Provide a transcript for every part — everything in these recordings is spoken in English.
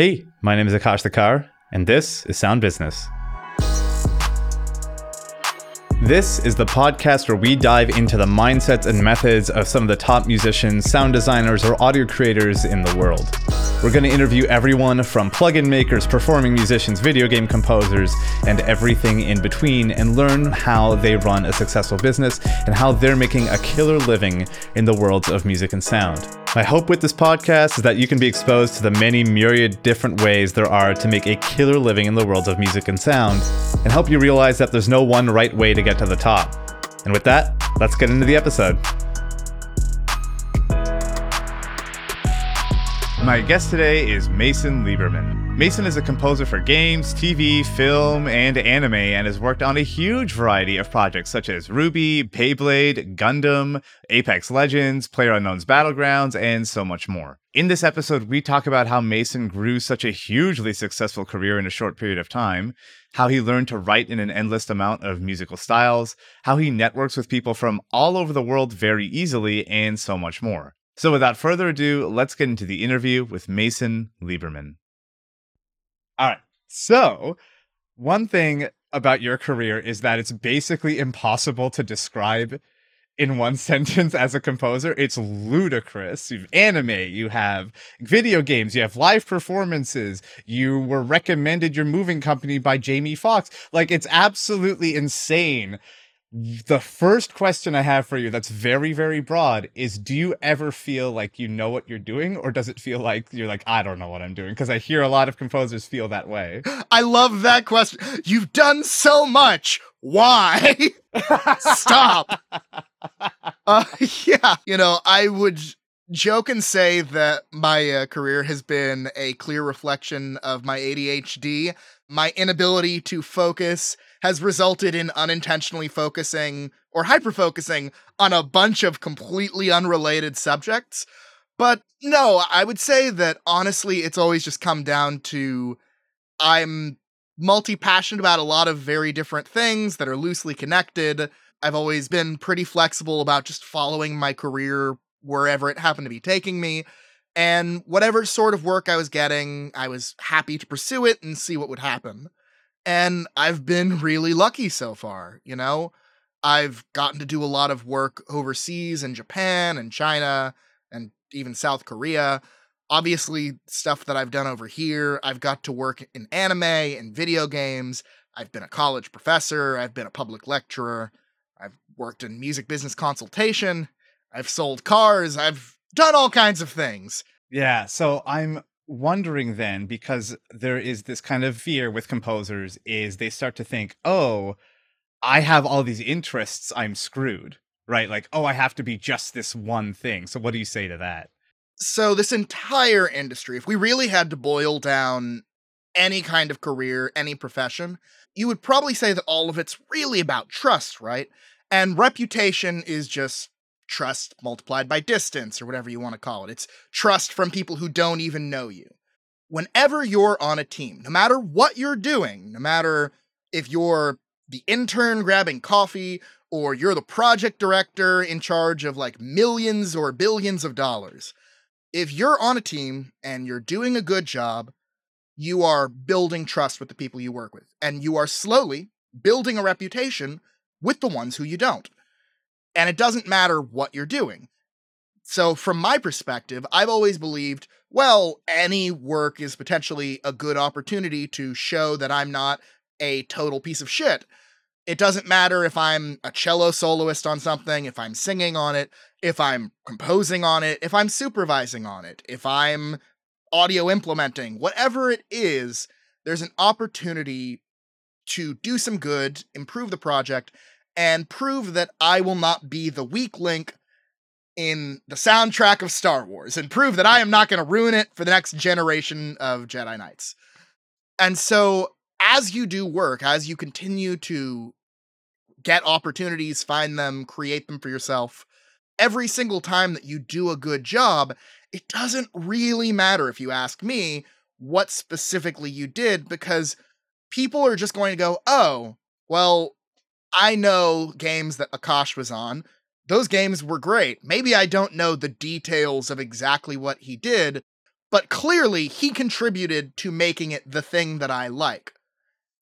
Hey, my name is Akash Thakar, and this is Sound Business. This is the podcast where we dive into the mindsets and methods of some of the top musicians, sound designers, or audio creators in the world. We're going to interview everyone from plugin makers, performing musicians, video game composers, and everything in between, and learn how they run a successful business and how they're making a killer living in the worlds of music and sound. My hope with this podcast is that you can be exposed to the many myriad different ways there are to make a killer living in the worlds of music and sound, and help you realize that there's no one right way to get to the top. And with that, let's get into the episode. My guest today is Mason Lieberman. Mason is a composer for games, TV, film, and anime, and has worked on a huge variety of projects such as RWBY, Beyblade, Gundam, Apex Legends, PlayerUnknown's Battlegrounds, and so much more. In this episode, we talk about how Mason grew such a hugely successful career in a short period of time, how he learned to write in an endless amount of musical styles, how he networks with people from all over the world very easily, and so much more. So, without further ado, let's get into the interview with Mason Lieberman. All right. So, one thing about your career is that it's basically impossible to describe in one sentence as a composer. It's ludicrous. You have anime, you have video games, you have live performances, you were recommended your moving company by Jamie Foxx. Like, it's absolutely insane the first question I have for you that's very, very broad is do you ever feel like you know what you're doing, or does it feel like you're like, I don't know what I'm doing? Because I hear a lot of composers feel that way. I love that question. You've done so much. Why? Stop. Uh, yeah, you know, I would joke and say that my uh, career has been a clear reflection of my ADHD, my inability to focus has resulted in unintentionally focusing or hyper focusing on a bunch of completely unrelated subjects. But no, I would say that honestly, it's always just come down to I'm multi passionate about a lot of very different things that are loosely connected. I've always been pretty flexible about just following my career wherever it happened to be taking me. And whatever sort of work I was getting, I was happy to pursue it and see what would happen. And I've been really lucky so far, you know? I've gotten to do a lot of work overseas in Japan and China and even South Korea. Obviously, stuff that I've done over here, I've got to work in anime and video games. I've been a college professor, I've been a public lecturer, I've worked in music business consultation, I've sold cars, I've done all kinds of things. Yeah, so I'm wondering then because there is this kind of fear with composers is they start to think oh i have all these interests i'm screwed right? Like oh i have to be just this one thing. So what do you say to that? So this entire industry if we really had to boil down any kind of career any profession you would probably say that all of it's really about trust right? And reputation is just trust multiplied by distance or whatever you want to call it. It's trust from people who don't even know you. Whenever you're on a team, no matter what you're doing, no matter if you're the intern grabbing coffee or you're the project director in charge of like millions or billions of dollars, if you're on a team and you're doing a good job, you are building trust with the people you work with, and you are slowly building a reputation with the ones who you don't and it doesn't matter what you're doing. So, from my perspective, I've always believed, well, any work is potentially a good opportunity to show that I'm not a total piece of shit. It doesn't matter if I'm a cello soloist on something, if I'm singing on it, if I'm composing on it, if I'm supervising on it, if I'm audio implementing, whatever it is, there's an opportunity to do some good, improve the project, and prove that I will not be the weak link in the soundtrack of Star Wars and prove that I am not going to ruin it for the next generation of Jedi Knights. And so, as you do work, as you continue to get opportunities, find them, create them for yourself, every single time that you do a good job, it doesn't really matter if you ask me what specifically you did because people are just going to go, oh, well, I know games that Akash was on. Those games were great. Maybe I don't know the details of exactly what he did, but clearly he contributed to making it the thing that I like.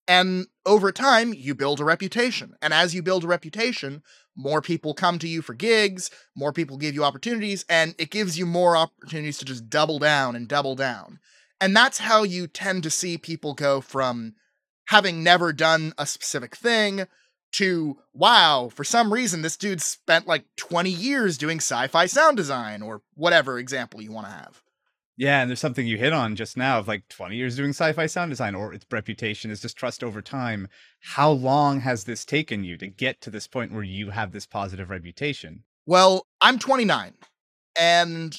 And over time, you build a reputation. And as you build a reputation, more people come to you for gigs, more people give you opportunities, and it gives you more opportunities to just double down and double down. And that's how you tend to see people go from having never done a specific thing to, wow, for some reason, this dude spent like 20 years doing sci fi sound design or whatever example you want to have. Yeah, and there's something you hit on just now of like 20 years doing sci-fi sound design or its reputation is just trust over time. How long has this taken you to get to this point where you have this positive reputation? Well, I'm 29 and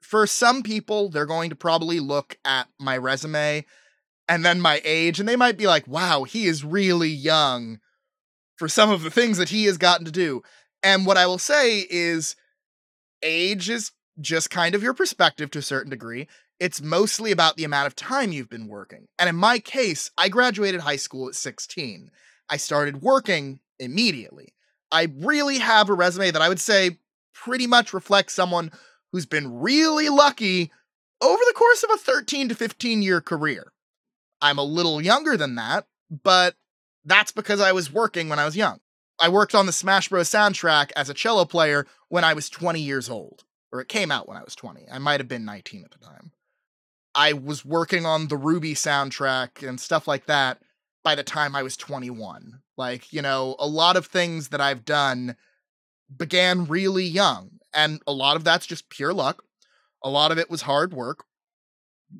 for some people they're going to probably look at my resume and then my age and they might be like, "Wow, he is really young for some of the things that he has gotten to do." And what I will say is age is just kind of your perspective to a certain degree. It's mostly about the amount of time you've been working. And in my case, I graduated high school at 16. I started working immediately. I really have a resume that I would say pretty much reflects someone who's been really lucky over the course of a 13 to 15 year career. I'm a little younger than that, but that's because I was working when I was young. I worked on the Smash Bros. soundtrack as a cello player when I was 20 years old or it came out when I was 20. I might have been 19 at the time. I was working on the RWBY soundtrack and stuff like that by the time I was 21. Like, you know, a lot of things that I've done began really young, and a lot of that's just pure luck. A lot of it was hard work.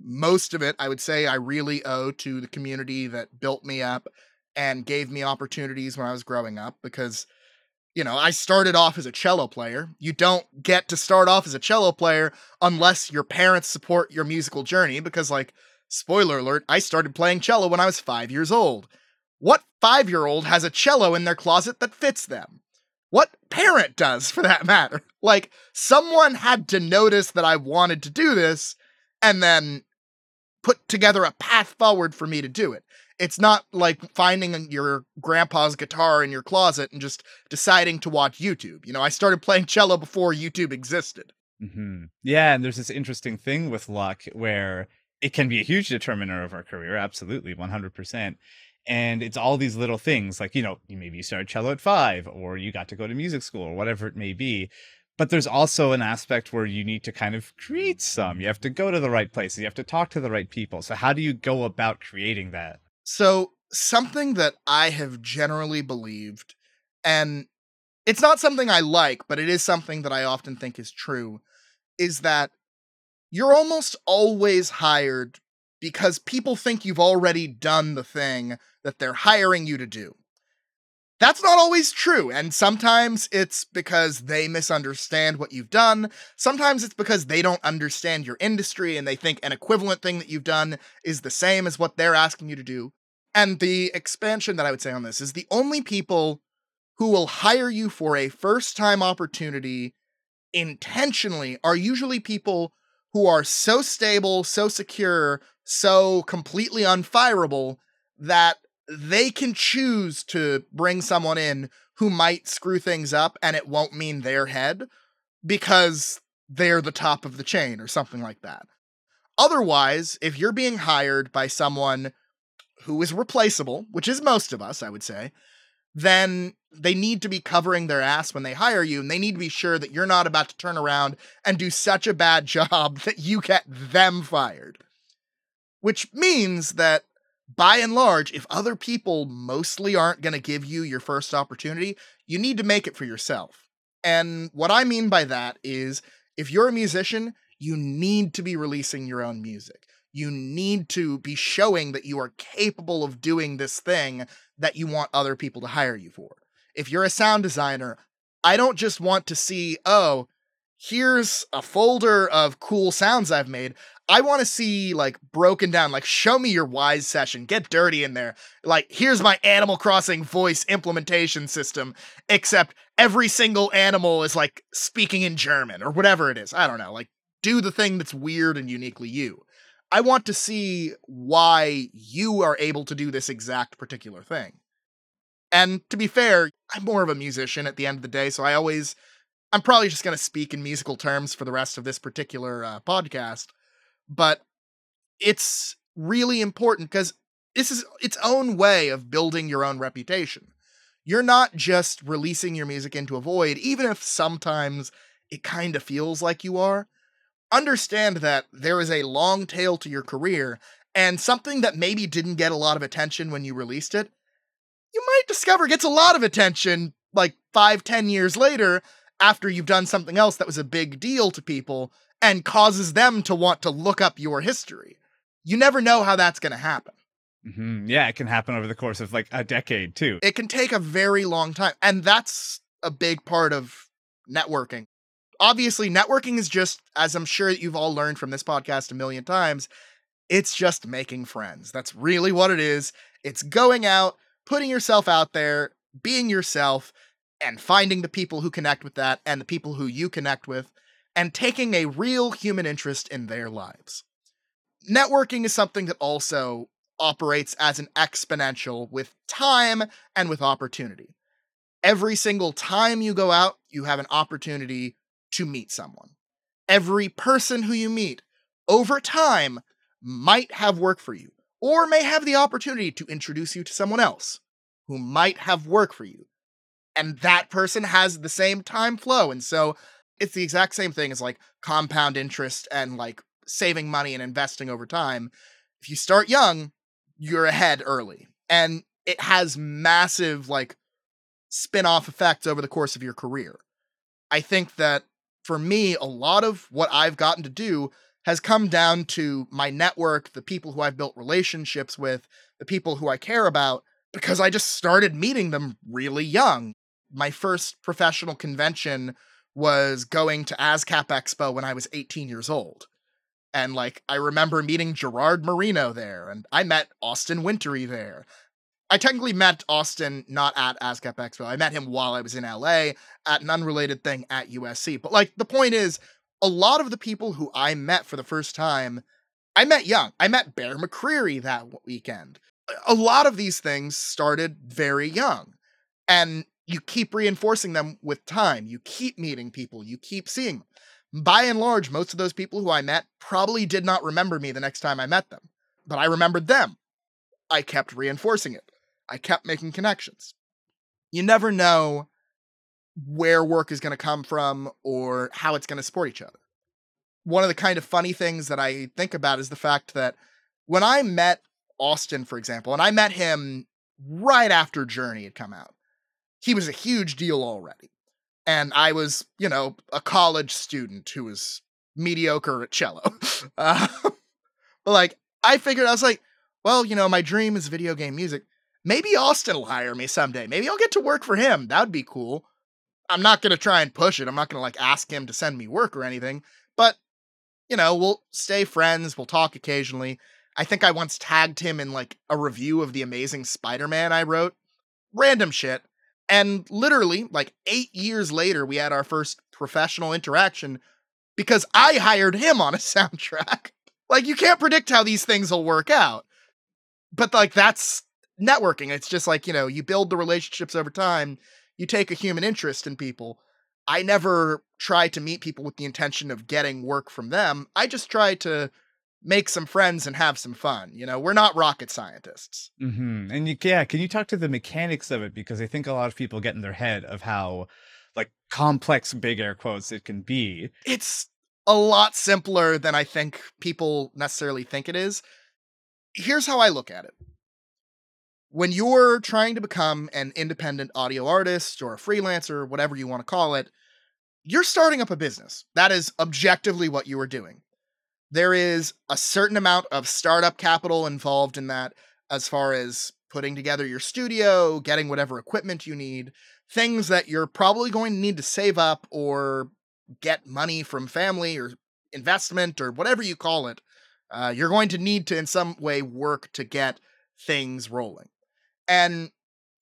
Most of it, I would say, I really owe to the community that built me up and gave me opportunities when I was growing up because you know, I started off as a cello player. You don't get to start off as a cello player unless your parents support your musical journey because, like, spoiler alert, I started playing cello when I was five years old. What five year old has a cello in their closet that fits them? What parent does, for that matter? Like, someone had to notice that I wanted to do this and then put together a path forward for me to do it. It's not like finding your grandpa's guitar in your closet and just deciding to watch YouTube. You know, I started playing cello before YouTube existed. Mm-hmm. Yeah, and there's this interesting thing with luck where it can be a huge determiner of our career. Absolutely, 100%. And it's all these little things like, you know, maybe you started cello at five or you got to go to music school or whatever it may be but there's also an aspect where you need to kind of create some. You have to go to the right places. You have to talk to the right people. So how do you go about creating that? So, something that I have generally believed, and it's not something I like, but it is something that I often think is true, is that you're almost always hired because people think you've already done the thing that they're hiring you to do. That's not always true, and sometimes it's because they misunderstand what you've done. Sometimes it's because they don't understand your industry and they think an equivalent thing that you've done is the same as what they're asking you to do. And the expansion that I would say on this is the only people who will hire you for a first time opportunity intentionally are usually people who are so stable, so secure, so completely unfireable that they can choose to bring someone in who might screw things up and it won't mean their head because they're the top of the chain or something like that. Otherwise, if you're being hired by someone who is replaceable, which is most of us, I would say, then they need to be covering their ass when they hire you, and they need to be sure that you're not about to turn around and do such a bad job that you get them fired. Which means that by and large, if other people mostly aren't going to give you your first opportunity, you need to make it for yourself. And what I mean by that is if you're a musician, you need to be releasing your own music you need to be showing that you are capable of doing this thing that you want other people to hire you for. If you're a sound designer, I don't just want to see, oh, here's a folder of cool sounds I've made. I want to see like broken down, like show me your Wwise session, get dirty in there. Like, here's my Animal Crossing voice implementation system, except every single animal is like speaking in German or whatever it is. I don't know. Like, do the thing that's weird and uniquely you. I want to see why you are able to do this exact particular thing. And to be fair, I'm more of a musician at the end of the day, so I always, I'm probably just going to speak in musical terms for the rest of this particular uh, podcast. but it's really important because this is its own way of building your own reputation. You're not just releasing your music into a void, even if sometimes it kind of feels like you are. Understand that there is a long tail to your career, and something that maybe didn't get a lot of attention when you released it, you might discover gets a lot of attention like five, ten years later after you've done something else that was a big deal to people and causes them to want to look up your history. You never know how that's going to happen. Mm-hmm. Yeah, it can happen over the course of like a decade too. It can take a very long time. And that's a big part of networking. Obviously, networking is just, as I'm sure you've all learned from this podcast a million times, it's just making friends. That's really what it is. It's going out, putting yourself out there, being yourself, and finding the people who connect with that and the people who you connect with, and taking a real human interest in their lives. Networking is something that also operates as an exponential with time and with opportunity. Every single time you go out, you have an opportunity to meet someone. Every person who you meet over time might have work for you, or may have the opportunity to introduce you to someone else who might have work for you. And that person has the same time flow. And so it's the exact same thing as like compound interest and like saving money and investing over time. If you start young, you're ahead early. And it has massive like spin-off effects over the course of your career. I think that for me, a lot of what I've gotten to do has come down to my network, the people who I've built relationships with, the people who I care about, because I just started meeting them really young. My first professional convention was going to ASCAP Expo when I was 18 years old. And like, I remember meeting Gerard Marino there, and I met Austin Wintory there. I technically met Austin not at ASCAP Expo. I met him while I was in LA at an unrelated thing at USC. But like, the point is, a lot of the people who I met for the first time, I met young. I met Bear McCreary that weekend. A lot of these things started very young. And you keep reinforcing them with time. You keep meeting people, you keep seeing them by and large, most of those people who I met probably did not remember me the next time I met them, but I remembered them. I kept reinforcing it. I kept making connections. You never know where work is going to come from or how it's going to support each other. One of the kind of funny things that I think about is the fact that when I met Austin, for example, and I met him right after Journey had come out, he was a huge deal already and I was, you know, a college student who was mediocre at cello. Uh, but like, I figured I was like, well, you know, my dream is video game music. Maybe Austin will hire me someday. Maybe I'll get to work for him. That would be cool. I'm not going to try and push it. I'm not going to like ask him to send me work or anything, but you know, we'll stay friends. We'll talk occasionally. I think I once tagged him in like a review of the Amazing Spider Man I wrote. Random shit. And literally, like eight years later, we had our first professional interaction because I hired him on a soundtrack. like, you can't predict how these things will work out. But, like, that's networking. It's just like, you know, you build the relationships over time, you take a human interest in people. I never try to meet people with the intention of getting work from them. I just try to make some friends and have some fun. You know, we're not rocket scientists. Mm-hmm. And you, yeah, can you talk to the mechanics of it? Because I think a lot of people get in their head of how like complex, big air quotes it can be. It's a lot simpler than I think people necessarily think it is. Here's how I look at it. When you're trying to become an independent audio artist or a freelancer, whatever you want to call it, you're starting up a business. That is objectively what you are doing there is a certain amount of startup capital involved in that as far as putting together your studio, getting whatever equipment you need, things that you're probably going to need to save up or get money from family or investment or whatever you call it. Uh, you're going to need to, in some way, work to get things rolling. And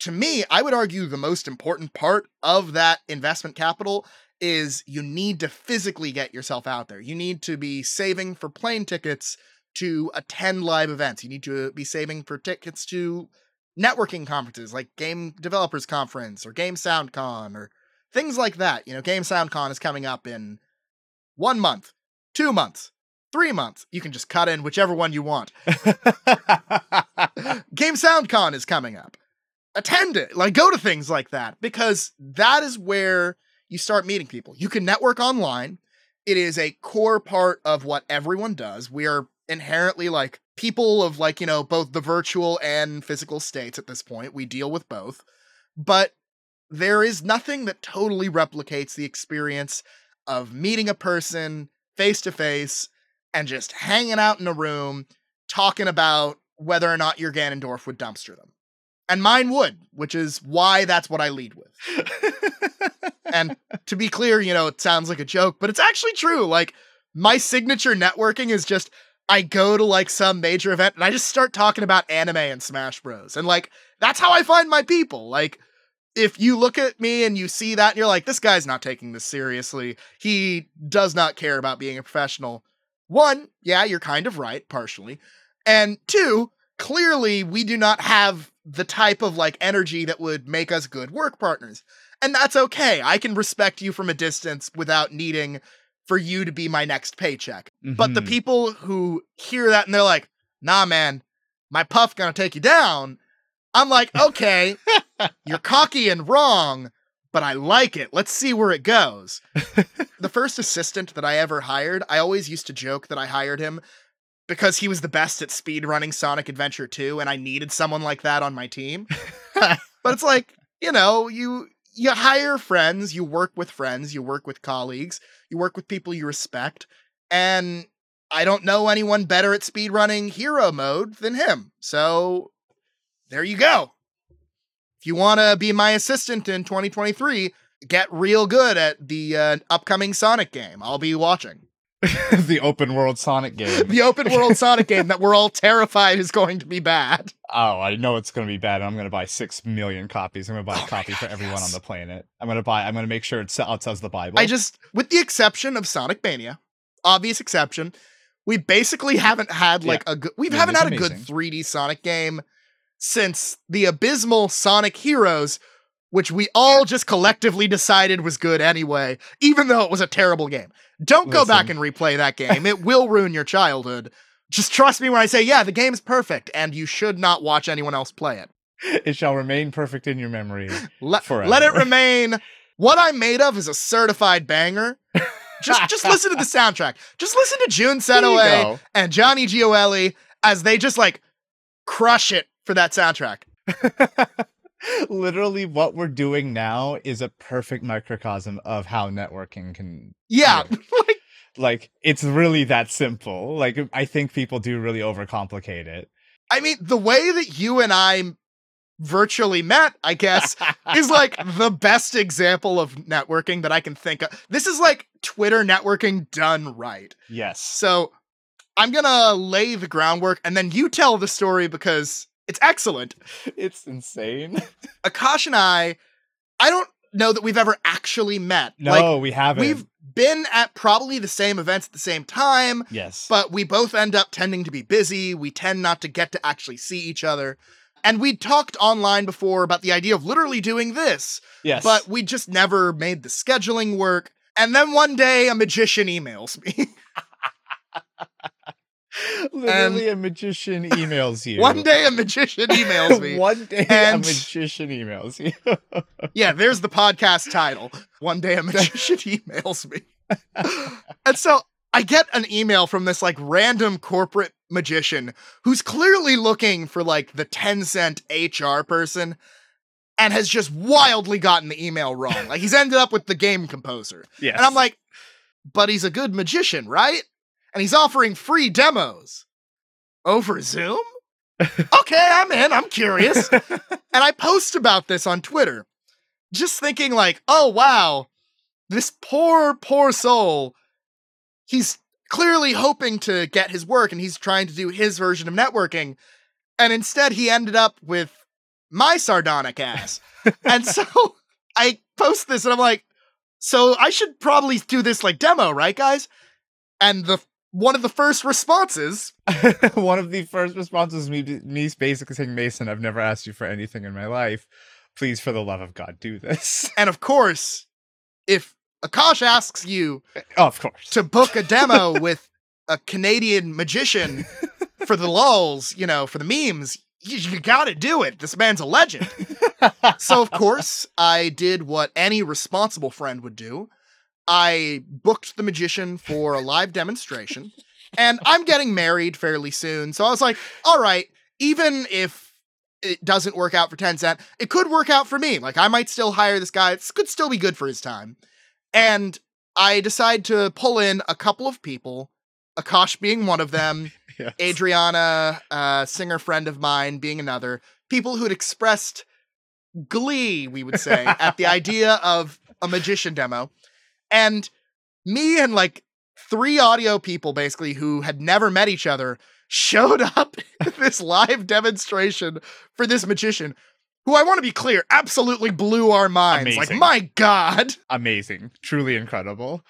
to me, I would argue the most important part of that investment capital is you need to physically get yourself out there. You need to be saving for plane tickets to attend live events. You need to be saving for tickets to networking conferences like Game Developers Conference or Game SoundCon or things like that. You know, Game SoundCon is coming up in one month, two months. three months. You can just cut in whichever one you want. Game SoundCon is coming up. Attend it. Like, go to things like that because that is where you start meeting people. You can network online. It is a core part of what everyone does. We are inherently like people of like, you know, both the virtual and physical states at this point. We deal with both. But there is nothing that totally replicates the experience of meeting a person face to face and just hanging out in a room talking about whether or not your Ganondorf would dumpster them. And mine would, which is why that's what I lead with. and to be clear, you know, it sounds like a joke, but it's actually true. Like, my signature networking is just I go to like some major event and I just start talking about anime and Smash Bros. And like, that's how I find my people. Like, if you look at me and you see that and you're like, this guy's not taking this seriously, he does not care about being a professional. One, yeah, you're kind of right, partially. And two, clearly we do not have the type of like energy that would make us good work partners. And that's okay. I can respect you from a distance without needing for you to be my next paycheck. Mm-hmm. But the mm-hmm. people who hear that and they're like, nah, man, my puff gonna take you down. I'm like, okay, you're cocky and wrong, but I like it. Let's see where it goes. the first assistant that I ever hired, I always used to joke that I hired him because he was the best at speed running Sonic Adventure 2 and I needed someone like that on my team. but it's like, you know, you you hire friends, you work with friends, you work with colleagues, you work with people you respect, and I don't know anyone better at speedrunning hero mode than him. So there you go. If you want to be my assistant in 2023, get real good at the uh, upcoming Sonic game. I'll be watching. the open world Sonic game. the open world Sonic game that we're all terrified is going to be bad. Oh, I know it's going to be bad. I'm going to buy six million copies. I'm going to buy oh a copy God, for everyone yes. on the planet. I'm going to buy. I'm going to make sure it outsells the Bible. I just, with the exception of Sonic Mania, obvious exception, we basically haven't had like yeah. a good. We haven't had amazing. a good 3D Sonic game since the abysmal Sonic Heroes, which we all just collectively decided was good anyway, even though it was a terrible game. Don't Listen. go back and replay that game. It will ruin your childhood. Just trust me when I say, yeah, the game's perfect, and you should not watch anyone else play it. It shall remain perfect in your memory let, forever. Let it remain. What I'm made of is a certified banger. Just just listen to the soundtrack. Just listen to Jun Senoue and Johnny Gioeli as they just like crush it for that soundtrack. Literally, what we're doing now is a perfect microcosm of how networking can. Yeah. like, like, it's really that simple. Like, um, I think people do really overcomplicate it. I mean, the way that you and I virtually met, I guess, is like the best example of networking that I can think of. This is like Twitter networking done right. Yes. So I'm gonna lay the groundwork and then you tell the story because it's excellent. It's insane. Akash and I, I don't know that we've ever actually met. No, like, we haven't. We've been at probably the same events at the same time. Yes. But we both end up tending to be busy. We tend not to get to actually see each other. And we'd talked online before about the idea of literally doing this. Yes. But we just never made the scheduling work. And then one day a magician emails me. Literally, and a magician emails you. One day, a magician emails me. one day, and... a magician emails you. yeah, there's the podcast title. One day, a magician emails me. and so I get an email from this like random corporate magician who's clearly looking for like the Tencent HR person and has just wildly gotten the email wrong. Like he's ended up with the game composer. Yes. And I'm like, but he's a good magician, right? And he's offering free demos over Zoom. okay, I'm in. I'm curious. and I post about this on Twitter, just thinking, like, oh, wow, this poor, poor soul, he's clearly hoping to get his work and he's trying to do his version of networking. And instead, he ended up with my sardonic ass. and so I post this and I'm like, so I should probably do this like demo, right, guys? And the one of the first responses. one of the first responses me me basically saying, Mason, I've never asked you for anything in my life. Please, for the love of God, do this. And of course, if Akash asks you, oh, of course, to book a demo with a Canadian magician for the lulls, you know, for the memes, you, you gotta do it. This man's a legend. so, of course, I did what any responsible friend would do. I booked the magician for a live demonstration, and I'm getting married fairly soon. So I was like, all right, even if it doesn't work out for Tencent, it could work out for me. Like, I might still hire this guy. It could still be good for his time. And I decide to pull in a couple of people, Akash being one of them, Yes. Adriana, a singer friend of mine, being another. People who had expressed glee, we would say, at the idea of a magician demo. And me and like three audio people, basically, who had never met each other, showed up at this live demonstration for this magician, who I want to be clear, absolutely blew our minds. Like, my God. Amazing. Truly incredible.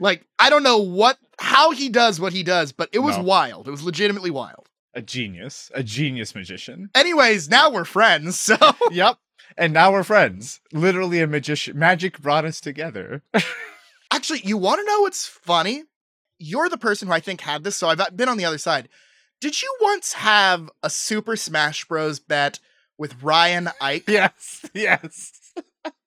Like, I don't know what how he does what he does, but it was No. wild. It was legitimately wild. A genius. A genius magician. Anyways, now we're friends, so yep. And now we're friends. Literally a magician. Magic brought us together. Actually, you want to know what's funny? You're the person who I think had this, so I've uh, been on the other side. Did you once have a Super Smash Bros. bet with Ryan Ike? yes. Yes.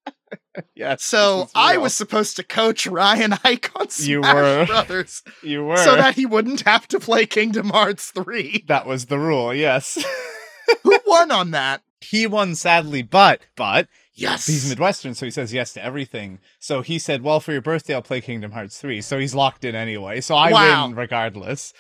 yes. So I was supposed to coach Ryan Ike on Smash You were. Brothers You were. so that he wouldn't have to play Kingdom Hearts 3. that was the rule. Yes. Who won on that? he won sadly, but but Yes. he's Midwestern, so he says yes to everything. So he said, "Well, for your birthday, I'll play Kingdom Hearts 3. So he's locked in anyway. So I Wow. win regardless.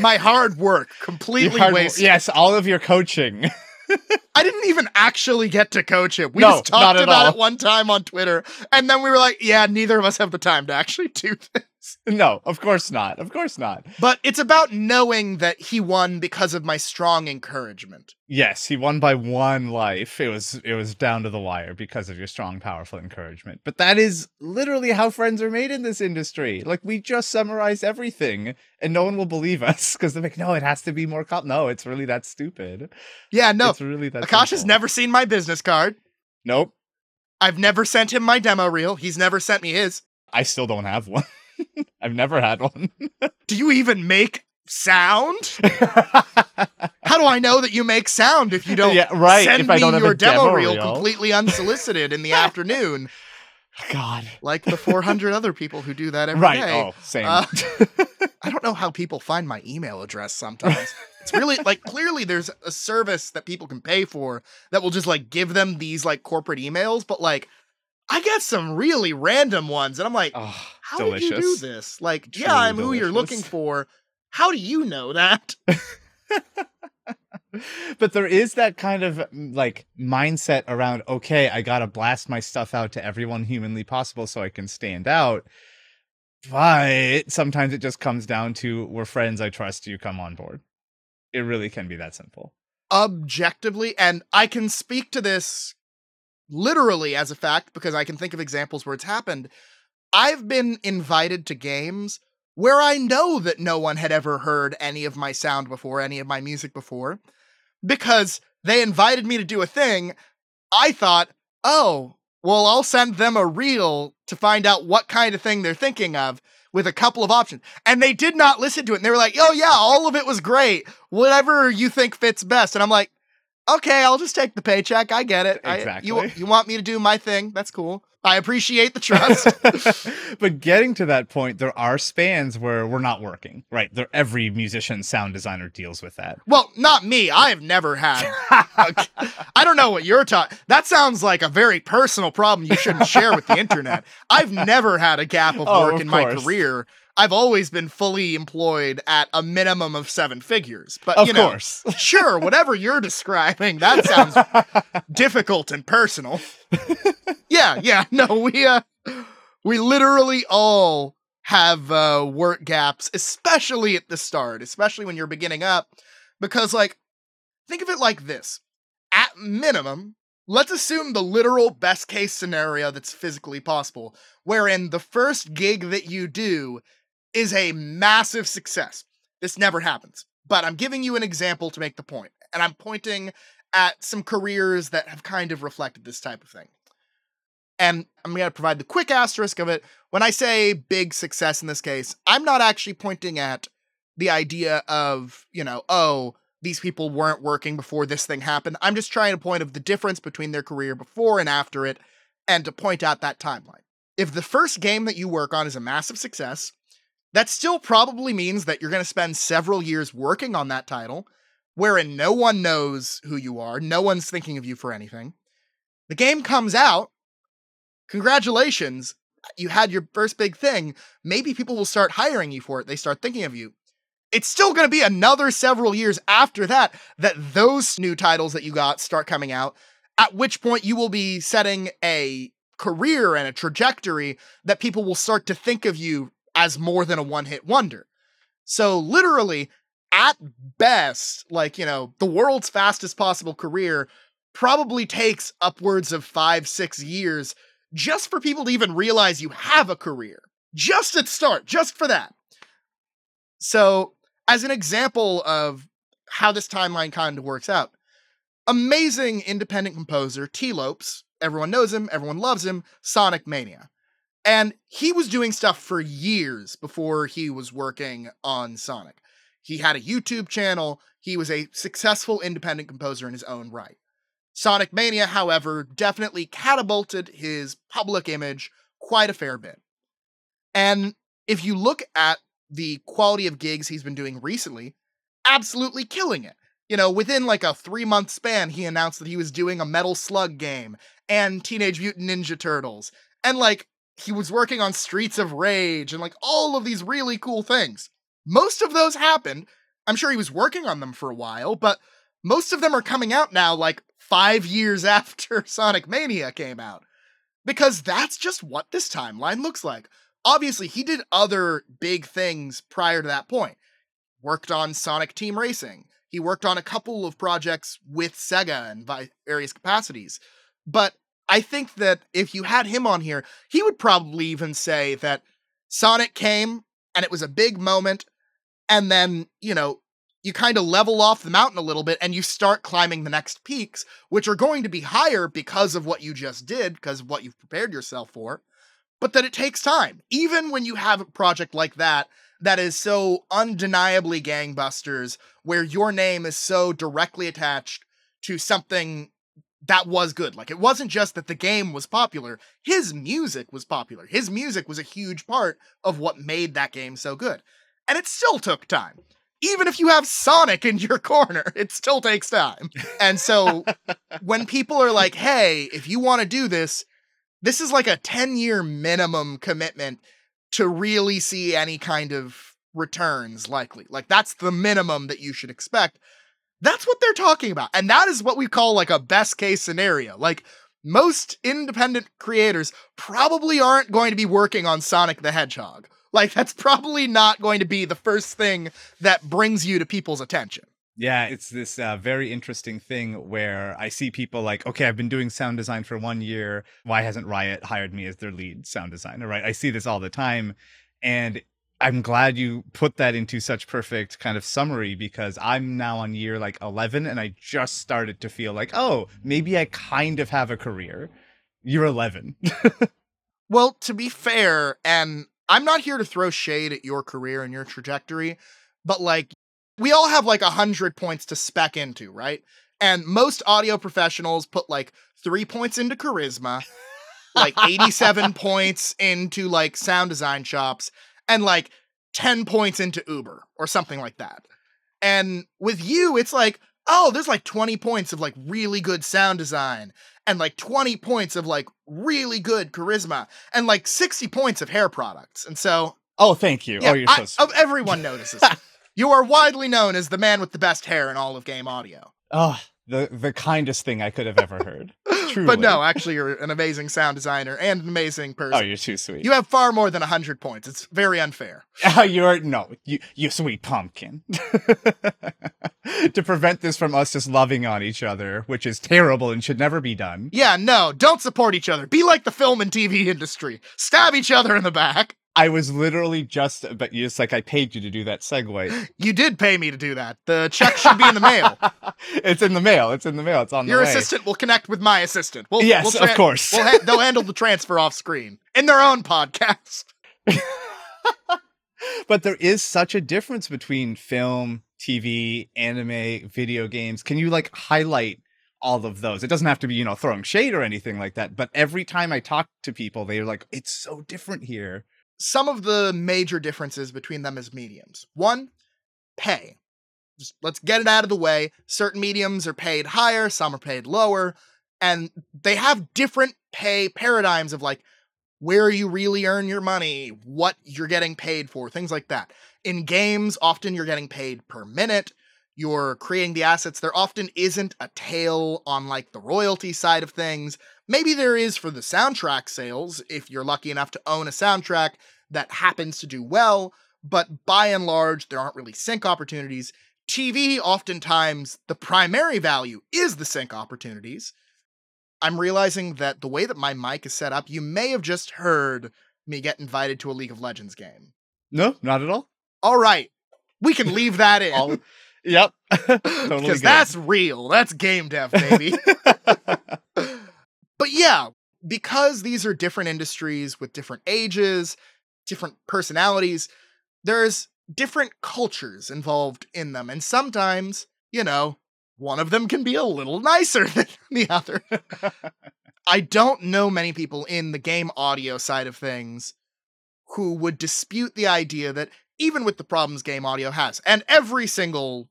My hard work completely hard- wasted. yes, all of your coaching. I didn't even actually get to coach him. We No, just talked about all. it one time on Twitter, and then we were like, "Yeah, neither of us have the time to actually do this." no, of course not. Of course not. But it's about knowing that he won because of my strong encouragement. Yes, he won by one life. It was it was down to the wire because of your strong, powerful encouragement. But that is literally how friends are made in this industry. Like we just summarize everything, and no one will believe us because they're like, "No, it has to be more." Com-. No, it's really that stupid. Yeah, no, it's really that. Akash has never seen my business card. Nope, I've never sent him my demo reel. He's never sent me his. I still don't have one. I've never had one. Do you even make sound? How do I know that you make sound if you don't yeah, right. send if me have your demo, demo reel reel. completely unsolicited in the afternoon, God. like the 400 other people who do that every day? Right. Oh, same. Uh, I don't know how people find my email address sometimes. It's really like clearly there's a service that people can pay for that will just like give them these like corporate emails, but like I get some really random ones and I'm like, oh, how delicious. did you do this? Like, yeah, I'm who you're looking for. How do you know that? but there is that kind of mm, like mindset around okay i gotta blast my stuff out to everyone humanly possible so i can stand out but sometimes it just comes down to we're friends i trust you come on board it really can be that simple Objectively, and I can speak to this literally as a fact because I can think of examples where it's happened. I've been invited to games where I know that no one had ever heard any of my sound before, any of my music before, because they invited me to do a thing. I thought, oh, well, I'll send them a reel to find out what kind of thing they're thinking of with a couple of options. And they did not listen to it. And they were like, oh, yeah, all of it was great. Whatever you think fits best. And I'm like, okay, I'll just take the paycheck. I get it. I- you, you want me to do my thing? That's cool. I appreciate the trust. but getting to that point there are spans where we're not working right there every musician sound designer deals with that well, not me. I have never had. I don't know what you're talking. That sounds like a very personal problem you shouldn't share with the internet. I've never had a gap of Oh, work of in my career. I've always been fully employed at a minimum of seven figures. But of you know, course sure, whatever you're describing, that sounds difficult and personal. yeah, yeah. No, we uh we literally all have uh work gaps, especially at the start, especially when you're beginning up. Because like think of it like this. At minimum, let's assume the literal best case scenario that's physically possible, wherein the first gig that you do is a massive success. This never happens. But I'm giving you an example to make the point, and I'm pointing at some careers that have kind of reflected this type of thing. And I'm going to provide the quick asterisk of it. When I say big success in this case, I'm not actually pointing at the idea of, you know, oh, these people weren't working before this thing happened. I'm just trying to point of the difference between their career before and after it and to point out that timeline. If the first game that you work on is a massive success, that still probably means that you're going to spend several years working on that title, wherein no one knows who you are, no one's thinking of you for anything. The game comes out. Congratulations, you had your first big thing. Maybe people will start hiring you for it. They start thinking of you. It's still going to be another several years after that that those new titles that you got start coming out, at which point you will be setting a career and a trajectory that people will start to think of you as more than a one hit wonder. So, literally, at best, like, you know, the world's fastest possible career probably takes upwards of five, six years just for people to even realize you have a career. Just at start, just for that. So, as an example of how this timeline kind of works out, amazing independent composer Tee Lopes, everyone knows him, everyone loves him, Sonic Mania. And he was doing stuff for years before he was working on Sonic. He had a YouTube channel, he was a successful independent composer in his own right. Sonic Mania, however, definitely catapulted his public image quite a fair bit. And if you look at the quality of gigs he's been doing recently, absolutely killing it. You know, within like a three month span, he announced that he was doing a Metal Slug game and Teenage Mutant Ninja Turtles. And like, he was working on Streets of Rage and like all of these really cool things. Most of those happened. I'm sure he was working on them for a while, but most of them are coming out now like five years after Sonic Mania came out. Because that's just what this timeline looks like. Obviously, he did other big things prior to that point. Worked on Sonic Team Racing. He worked on a couple of projects with Sega and various capacities. But I think that if you had him on here, he would probably even say that Sonic came and it was a big moment. And then, you know, you kind of level off the mountain a little bit and you start climbing the next peaks, which are going to be higher because of what you just did, because of what you've prepared yourself for. But that it takes time. Even when you have a project like that, that is so undeniably gangbusters, where your name is so directly attached to something that was good. Like it wasn't just that the game was popular, his music was popular. His music was a huge part of what made that game so good. And it still took time. Even if you have Sonic in your corner, it still takes time. And so when people are like, hey, if you want to do this, this is like a 10 year minimum commitment to really see any kind of returns likely. Like that's the minimum that you should expect. That's what they're talking about. And that is what we call like a best case scenario. Like most independent creators probably aren't going to be working on Sonic the Hedgehog. Like that's probably not going to be the first thing that brings you to people's attention. Yeah, it's this uh, very interesting thing where I see people like, okay, I've been doing sound design for one year. Why hasn't Riot hired me as their lead sound designer? Right? I see this all the time, and I'm glad you put that into such perfect kind of summary because I'm now on year like 11 and I just started to feel like, oh, maybe I kind of have a career. You're 11. well, to be fair, and I'm not here to throw shade at your career and your trajectory, but like we all have like a hundred points to spec into, right? And most audio professionals put like three points into charisma, like 87 points into like sound design shops, and like 10 points into Uber or something like that. And with you, it's like, oh, there's like 20 points of like really good sound design and like 20 points of like really good charisma and like 60 points of hair products. And so. Oh, thank you. Yeah, oh, you're so I, Everyone notices. you are widely known as the man with the best hair in all of game audio. Oh, the the kindest thing I could have ever heard. Truly. But no, actually, you're an amazing sound designer and an amazing oh, person. Oh, you're too sweet. You have far more than hundred points. It's very unfair. Oh, you're no, you you sweet pumpkin. to prevent this from us just loving on each other, which is terrible and should never be done. Yeah, no, don't support each other. Be like the film and TV industry. Stab each other in the back. I was literally just, but you just like I paid you to do that segue. You did pay me to do that. The check should be in the mail. it's in the mail. It's in the mail. It's on Your assistant will connect with my assistant. We'll, yes, we'll tra- of course. We'll ha- they'll handle the transfer off screen in their own podcast. But there is such a difference between film, TV, anime, video games. Can you like highlight all of those? It doesn't have to be, you know, throwing shade or anything like that, but every time I talk to people, they're like, it's so different here. Some of the major differences between them as mediums. One, pay. Just let's get it out of the way. Certain mediums are paid higher, some are paid lower, and they have different pay paradigms of like where you really earn your money, what you're getting paid for, things like that. In games, often you're getting paid per minute. You're creating the assets. There often isn't a tail on like the royalty side of things. Maybe there is for the soundtrack sales if you're lucky enough to own a soundtrack that happens to do well, but by and large, there aren't really sync opportunities. TV, oftentimes, the primary value is the sync opportunities. I'm realizing that the way that my mic is set up, you may have just heard me get invited to a League of Legends game. No, not at all. All right. We can leave that in. All, yep. Because totally that's real. That's game dev, baby. but yeah, because these are different industries with different ages, different personalities, there's different cultures involved in them. And sometimes, you know, one of them can be a little nicer than the other. I don't know many people in the game audio side of things who would dispute the idea that even with the problems game audio has, and every single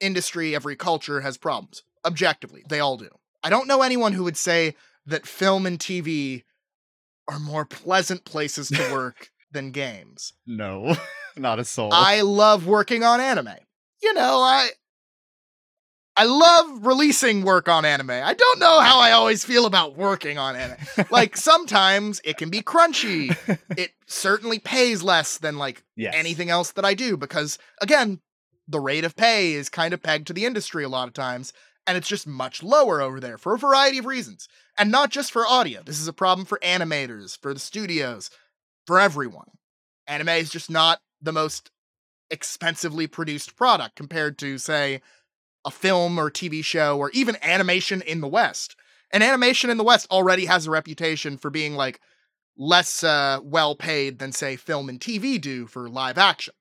industry, every culture has problems. Objectively, they all do. I don't know anyone who would say that film and TV are more pleasant places to work than games. no, not a soul. I love working on anime. You know, I I love releasing work on anime. I don't know how I always feel about working on anime. Like sometimes it can be crunchy. It certainly pays less than like yes. anything else that I do because again, the rate of pay is kind of pegged to the industry a lot of times and it's just much lower over there for a variety of reasons. And not just for audio. This is a problem for animators, for the studios, for everyone. Anime is just not the most expensively produced product compared to say a film or TV show or even animation in the West. And animation in the West already has a reputation for being like less uh, well paid than, say, film and TV do for live action.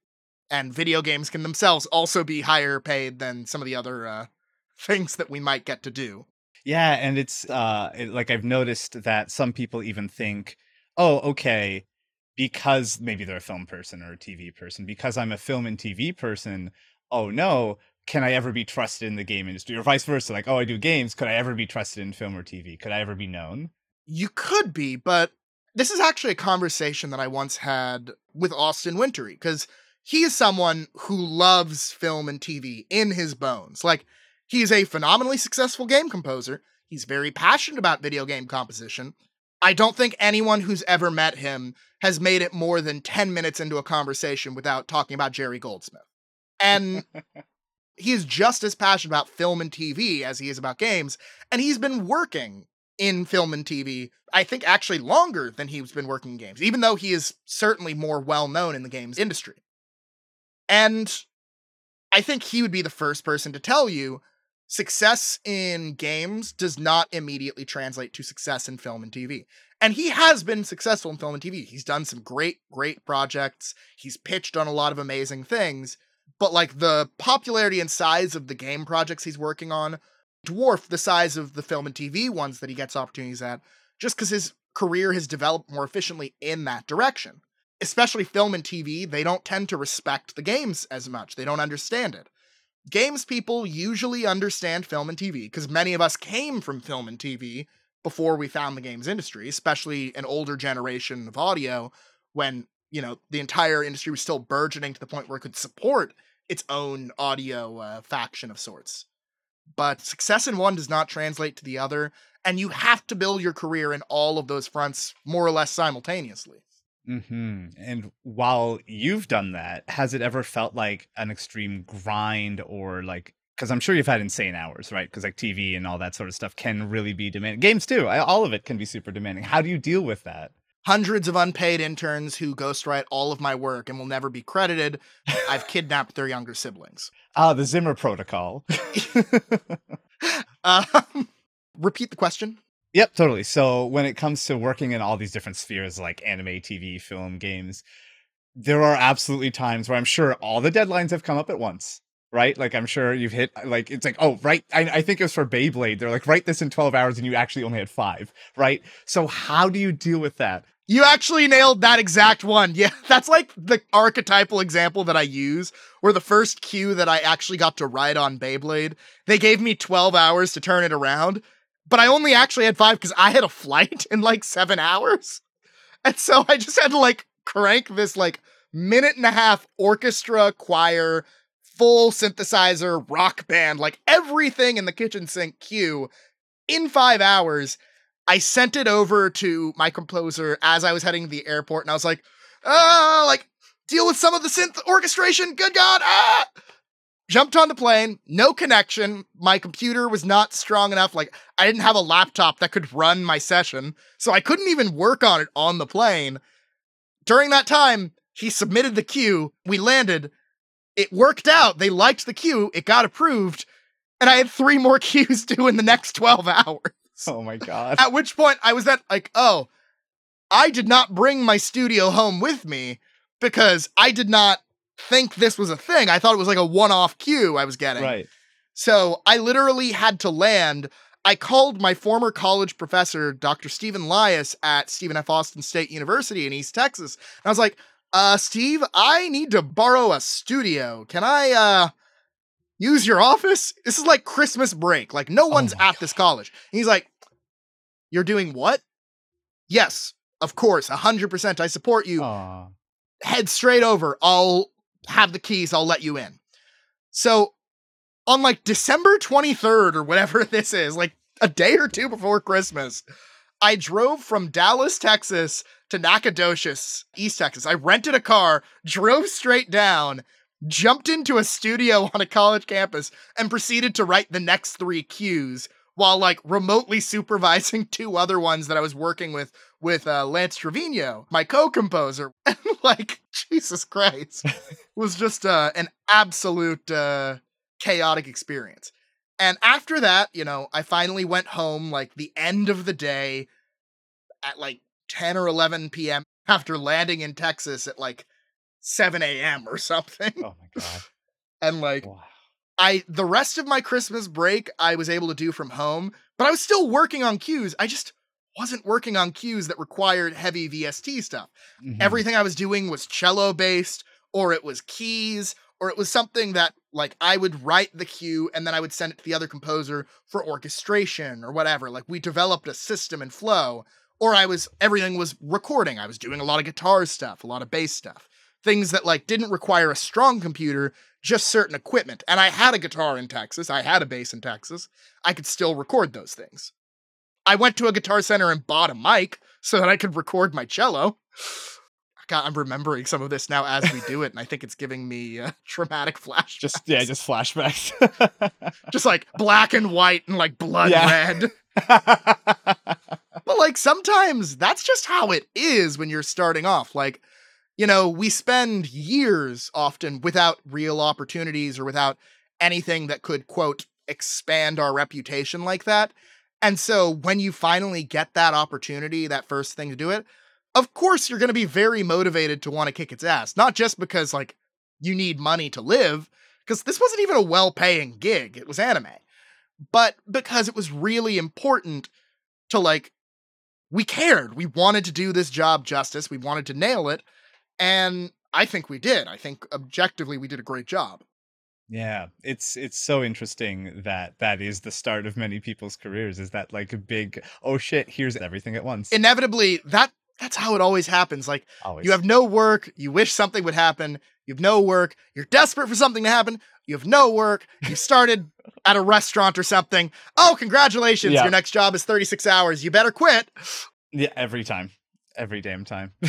And video games can themselves also be higher paid than some of the other uh, things that we might get to do. Yeah, and it's uh it, like I've noticed that some people even think, "Oh, okay, because maybe they're a film person or a TV person, because I'm a film and TV person, oh no, can I ever be trusted in the game industry? Or vice versa, like, oh, I do games, could I ever be trusted in film or TV? Could I ever be known? You could be, but this is actually a conversation that I once had with Austin Wintory, because he is someone who loves film and TV in his bones. Like, he is a phenomenally successful game composer. He's very passionate about video game composition. I don't think anyone who's ever met him has made it more than 10 minutes into a conversation without talking about Jerry Goldsmith. And he is just as passionate about film and TV as he is about games, and he's been working in film and TV, I think actually longer than he's been working in games, even though he is certainly more well known in the games industry. And I think he would be the first person to tell you success in games does not immediately translate to success in film and TV. And he has been successful in film and TV. He's done some great, great projects. He's pitched on a lot of amazing things but like the popularity and size of the game projects he's working on dwarf the size of the film and TV ones that he gets opportunities at, just because his career has developed more efficiently in that direction. Especially film and TV, they don't tend to respect the games as much. They don't understand it. Games people usually understand film and TV because many of us came from film and TV before we found the games industry, especially an older generation of audio when, you know, the entire industry was still burgeoning to the point where it could support its own audio uh, faction of sorts. But success in one does not translate to the other, and you have to build your career in all of those fronts more or less simultaneously. hmm And while you've done that, has it ever felt like an extreme grind or like because I'm sure you've had insane hours, right? Because like TV and all that sort of stuff can really be demanding. Games too, all of it can be super demanding. How do you deal with that? Hundreds of unpaid interns who ghostwrite all of my work and will never be credited. I've kidnapped their younger siblings. Ah, the Zimmer protocol. um, repeat the question. Yep, totally. So when it comes to working in all these different spheres like anime, TV, film, games, there are absolutely times where I'm sure all the deadlines have come up at once, right? Like I'm sure you've hit like it's like oh right, I, I think it was for Beyblade. They're like write this in 12 hours and you actually only had five, right? So how do you deal with that? You actually nailed that exact one. Yeah, that's like the archetypal example that I use, where the first cue that I actually got to ride on Beyblade, they gave me 12 hours to turn it around, but I only actually had five because I had a flight in like seven hours. And so I just had to like crank this like minute and a half orchestra, choir, full synthesizer, rock band, like everything in the kitchen sink cue in five hours. I sent it over to my composer as I was heading to the airport, and I was like, ah, like, deal with some of the synth orchestration. Good God, ah! Jumped on the plane, no connection. My computer was not strong enough. Like, I didn't have a laptop that could run my session, so I couldn't even work on it on the plane. During that time, he submitted the cue. We landed. It worked out. They liked the cue. It got approved. And I had three more cues due in the next 12 hours. Oh my god. At which point I was at like, oh, I did not bring my studio home with me because I did not think this was a thing. I thought it was like a one-off cue I was getting. Right. So I literally had to land. I called my former college professor, Dr. Stephen Lias at Stephen F. Austin State University in East Texas. And I was like, uh, Steve, I need to borrow a studio. Can I uh use your office? This is like Christmas break. Like no one's my at this college. And he's like, You're doing what? Yes, of course, hundred percent. I support you. Aw. Head straight over. I'll have the keys. I'll let you in. So on like December 23rd or whatever this is, like a day or two before Christmas, I drove from Dallas, Texas to Nacogdoches, East Texas. I rented a car, drove straight down, jumped into a studio on a college campus, and proceeded to write the next three cues while like remotely supervising two other ones that I was working with with uh, Lance Trevino, my co-composer. And like Jesus Christ, was just uh, an absolute uh, chaotic experience. And after that, you know, I finally went home like the end of the day at like 10 or 11 p.m. after landing in Texas at like 7 a.m. or something. Oh my god. And like, Wow. I, the rest of my Christmas break, I was able to do from home, but I was still working on cues. I just wasn't working on cues that required heavy VST stuff. Mhm. Everything I was doing was cello based, or it was keys, or it was something that like I would write the cue and then I would send it to the other composer for orchestration or whatever. Like we developed a system and flow, or I was everything was recording. I was doing a lot of guitar stuff, a lot of bass stuff. Things that like didn't require a strong computer, just certain equipment. And I had a guitar in Texas, I had a bass in Texas. I could still record those things. I went to a guitar center and bought a mic so that I could record my cello. God, I'm remembering some of this now as we do it, and I think it's giving me uh, traumatic flashbacks. just yeah, just flashbacks. just like black and white and like blood Yeah. red. But like sometimes that's just how it is when you're starting off. Like, you know, we spend years often without real opportunities or without anything that could, quote, expand our reputation like that. And so when you finally get that opportunity, that first thing to do it, of course you're going to be very motivated to want to kick its ass. Not just because, like, you need money to live, because this wasn't even a well paying gig, it was anime, but because it was really important to, like, we cared. We wanted to do this job justice. We wanted to nail it. And I think we did. I think objectively we did a great job. yeah, it's it's so interesting that that is the start of many people's careers. Is that like a big oh shit? Here's everything at once. Inevitably, that that's how it always happens. Like Always. you have no work, you wish something would happen, you have no work, you're desperate for something to happen, you have no work, you started at a restaurant or something. Oh, congratulations, Yeah. your next job is 36 hours. You better quit. yeah, every time, every damn time.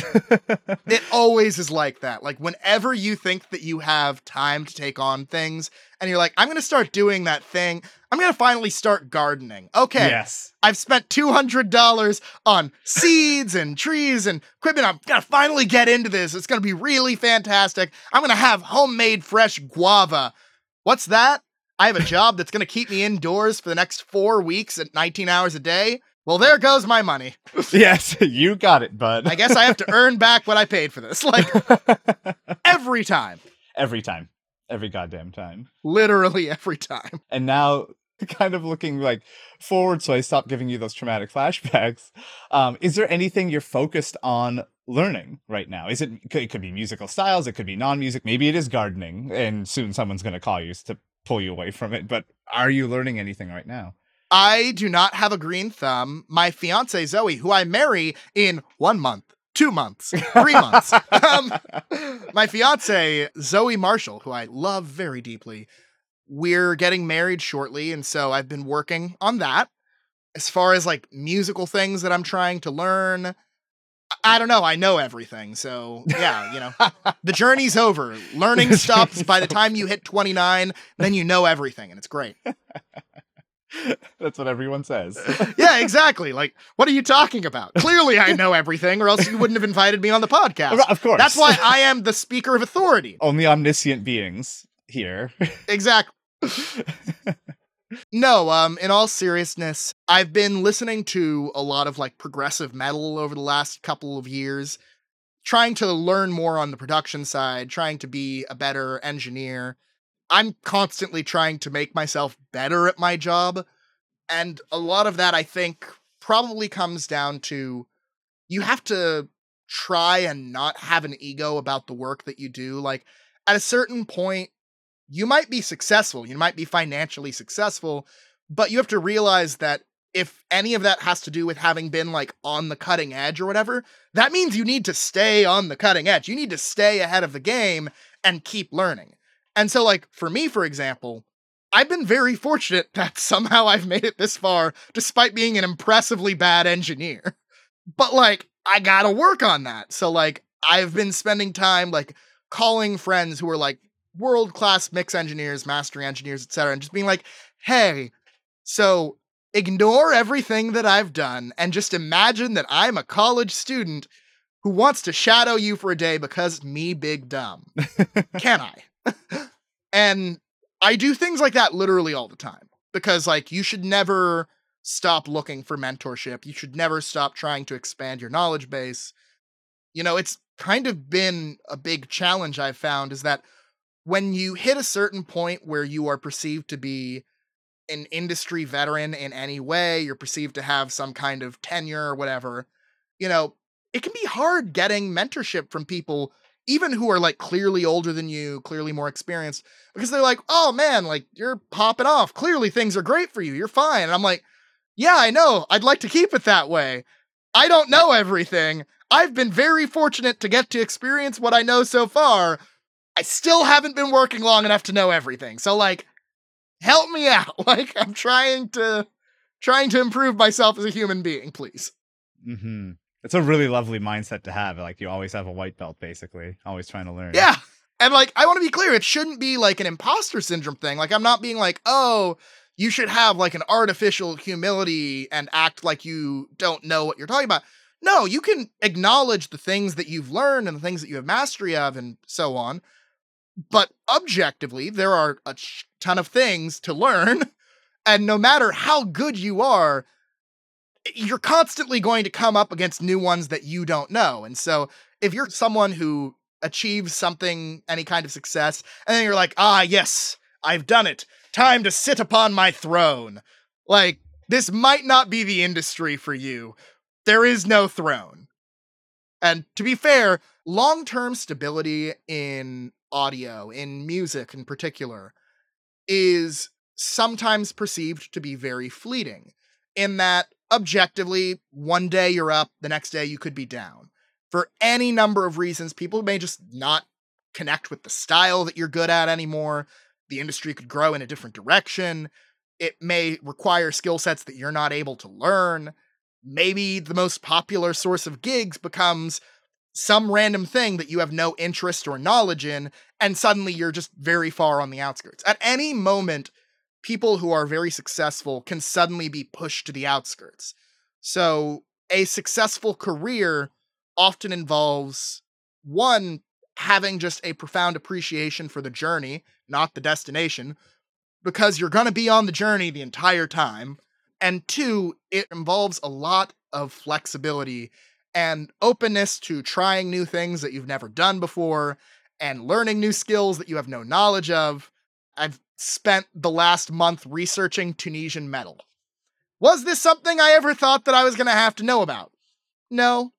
It always is like that. Like whenever you think that you have time to take on things and you're like, I'm going to start doing that thing. I'm going to finally start gardening. Okay. Yes. I've spent $200 on seeds and trees and equipment. I'm going to finally get into this. It's going to be really fantastic. I'm going to have homemade fresh guava. What's that? I have a job that's going to keep me indoors for the next four weeks at 19 hours a day. Well, there goes my money. yes, you got it, bud. I guess I have to earn back what I paid for this. Like every time. every time. Every goddamn time. Literally every time. And now kind of looking like forward so I stop giving you those traumatic flashbacks. Um, is there anything you're focused on learning right now? Is it it could be musical styles, it could be non-music, maybe it is gardening and soon someone's going to call you to pull you away from it, but are you learning anything right now? I do not have a green thumb. My fiance Zoe, who I marry in 1 month, 2 months, 3 months. Um, my fiance Zoe Marshall, who I love very deeply, we're getting married shortly and so I've been working on that. As far as like musical things that I'm trying to learn, I don't know. I know everything. So, yeah, you know, the journey's over. Learning stops by the time you hit 29, then you know everything and it's great. That's what everyone says. yeah, exactly. Like, what are you talking about? Clearly, I know everything, or else you wouldn't have invited me on the podcast. Of course. That's why I am the speaker of authority. Only omniscient beings here. Exactly. No, um, in all seriousness, I've been listening to a lot of like progressive metal over the last couple of years, trying to learn more on the production side, trying to be a better engineer. I'm constantly trying to make myself better at my job. And a lot of that, I think, probably comes down to you have to try and not have an ego about the work that you do. Like, at a certain point, you might be successful, you might be financially successful, but you have to realize that if any of that has to do with having been like on the cutting edge or whatever, that means you need to stay on the cutting edge. You need to stay ahead of the game and keep learning. And so, like, for me, for example, I've been very fortunate that somehow I've made it this far despite being an impressively bad engineer. But, like, I gotta work on that. So, like, I've been spending time, like, calling friends who are, like, world class mix engineers, mastering engineers, etc., and just being like, hey, so ignore everything that I've done and just imagine that I'm a college student who wants to shadow you for a day because me big dumb. Can I? And I do things like that literally all the time because like you should never stop looking for mentorship. You should never stop trying to expand your knowledge base. You know, it's kind of been a big challenge I've found is that when you hit a certain point where you are perceived to be an industry veteran in any way, you're perceived to have some kind of tenure or whatever, you know, it can be hard getting mentorship from people even who are like clearly older than you, clearly more experienced, because they're like, oh man, like you're popping off. Clearly things are great for you. You're fine. And I'm like, yeah, I know. I'd like to keep it that way. I don't know everything. I've been very fortunate to get to experience what I know so far. I still haven't been working long enough to know everything. So like help me out. Like I'm trying to trying to improve myself as a human being, please. hmm It's a really lovely mindset to have. Like you always have a white belt, basically, always trying to learn. Yeah. And like I want to be clear, it shouldn't be like an imposter syndrome thing. Like I'm not being like, "Oh, you should have like an artificial humility and act like you don't know what you're talking about." No, you can acknowledge the things that you've learned and the things that you have mastery of and so on. But objectively, there are a ton of things to learn. And no matter how good you are, you're constantly going to come up against new ones that you don't know. And so if you're someone who achieves something, any kind of success, and then you're like, ah, yes, I've done it. Time to sit upon my throne. Like, this might not be the industry for you. There is no throne. And to be fair, long term stability in audio, in music in particular, is sometimes perceived to be very fleeting, in that objectively, one day you're up, the next day you could be down. For any number of reasons, people may just not connect with the style that you're good at anymore. The industry could grow in a different direction. It may require skill sets that you're not able to learn. Maybe the most popular source of gigs becomes some random thing that you have no interest or knowledge in, and suddenly you're just very far on the outskirts. At any moment, people who are very successful can suddenly be pushed to the outskirts. So, a successful career often involves one, having just a profound appreciation for the journey, not the destination, because you're going to be on the journey the entire time. And two, it involves a lot of flexibility and openness to trying new things that you've never done before and learning new skills that you have no knowledge of. I've spent the last month researching Tunisian metal. Was this something I ever thought that I was going to have to know about? No.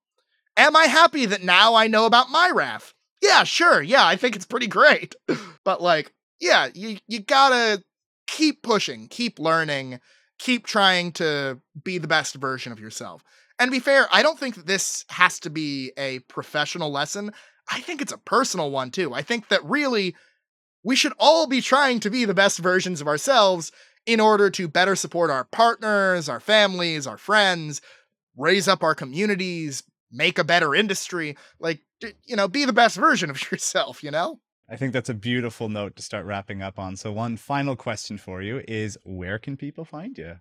Am I happy that now I know about Myrath? Yeah, sure. Yeah, I think it's pretty great. but like, yeah, you you got to keep pushing, keep learning, keep trying to be the best version of yourself. And be fair, I don't think that this has to be a professional lesson. I think it's a personal one too. I think that really we should all be trying to be the best versions of ourselves in order to better support our partners, our families, our friends, raise up our communities, make a better industry. Like, you know, be the best version of yourself, you know? I think that's a beautiful note to start wrapping up on. So, one final question for you is where can people find you?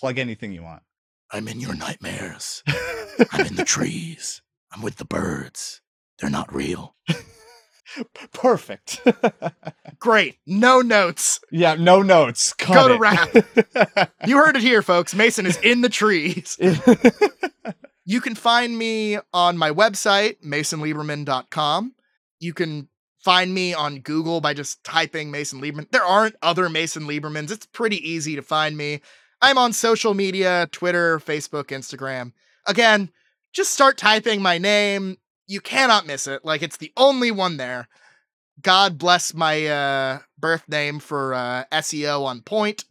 Plug anything you want. I'm in your nightmares. I'm in the trees. I'm with the birds. They're not real. Perfect. Great. No notes. Yeah, no notes. Cut Go to wrap. You heard it here, folks. Mason is in the trees. You can find me on my website, masonlieberman.com. You can find me on Google by just typing Mason Lieberman. There aren't other Mason Liebermans. It's pretty easy to find me. I'm on social media Twitter, Facebook, Instagram. Again, just start typing my name. You cannot miss it. Like, it's the only one there. God bless my uh, birth name for uh, SEO on point.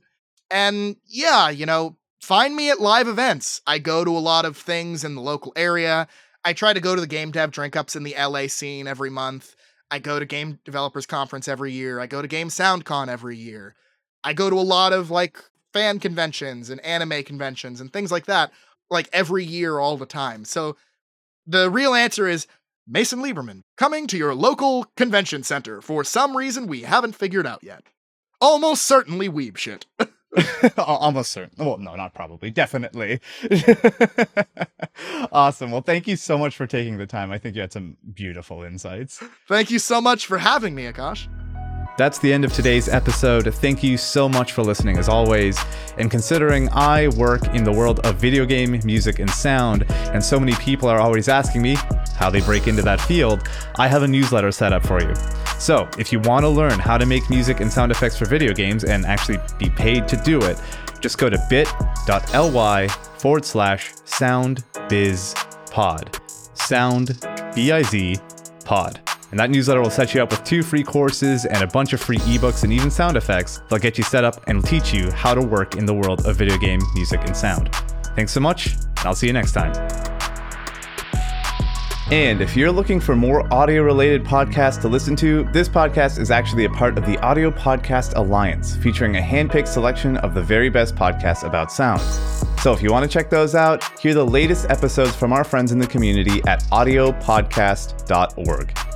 And yeah, you know, find me at live events. I go to a lot of things in the local area. I try to go to the game dev drink ups in the LA scene every month. I go to Game Developers Conference every year. I go to Game SoundCon every year. I go to a lot of like fan conventions and anime conventions and things like that, like every year, all the time. So the real answer is Mason Lieberman coming to your local convention center for some reason we haven't figured out yet. Almost certainly weeb shit. Almost certain. Well, no, not probably. Definitely. awesome. Well, thank you so much for taking the time. I think you had some beautiful insights. Thank you so much for having me, Akash. That's the end of today's episode. Thank you so much for listening, as always. And considering I work in the world of video game, music, and sound, and so many people are always asking me how they break into that field, I have a newsletter set up for you. So, if you want to learn how to make music and sound effects for video games and actually be paid to do it, just go to bit.ly forward slash soundbizpod. Sound, B I Z, pod. And that newsletter will set you up with two free courses and a bunch of free ebooks and even sound effects that'll get you set up and teach you how to work in the world of video game music and sound. Thanks so much, and I'll see you next time. And if you're looking for more audio related podcasts to listen to, this podcast is actually a part of the Audio Podcast Alliance, featuring a handpicked selection of the very best podcasts about sound. So if you want to check those out, hear the latest episodes from our friends in the community at audiopodcast.org.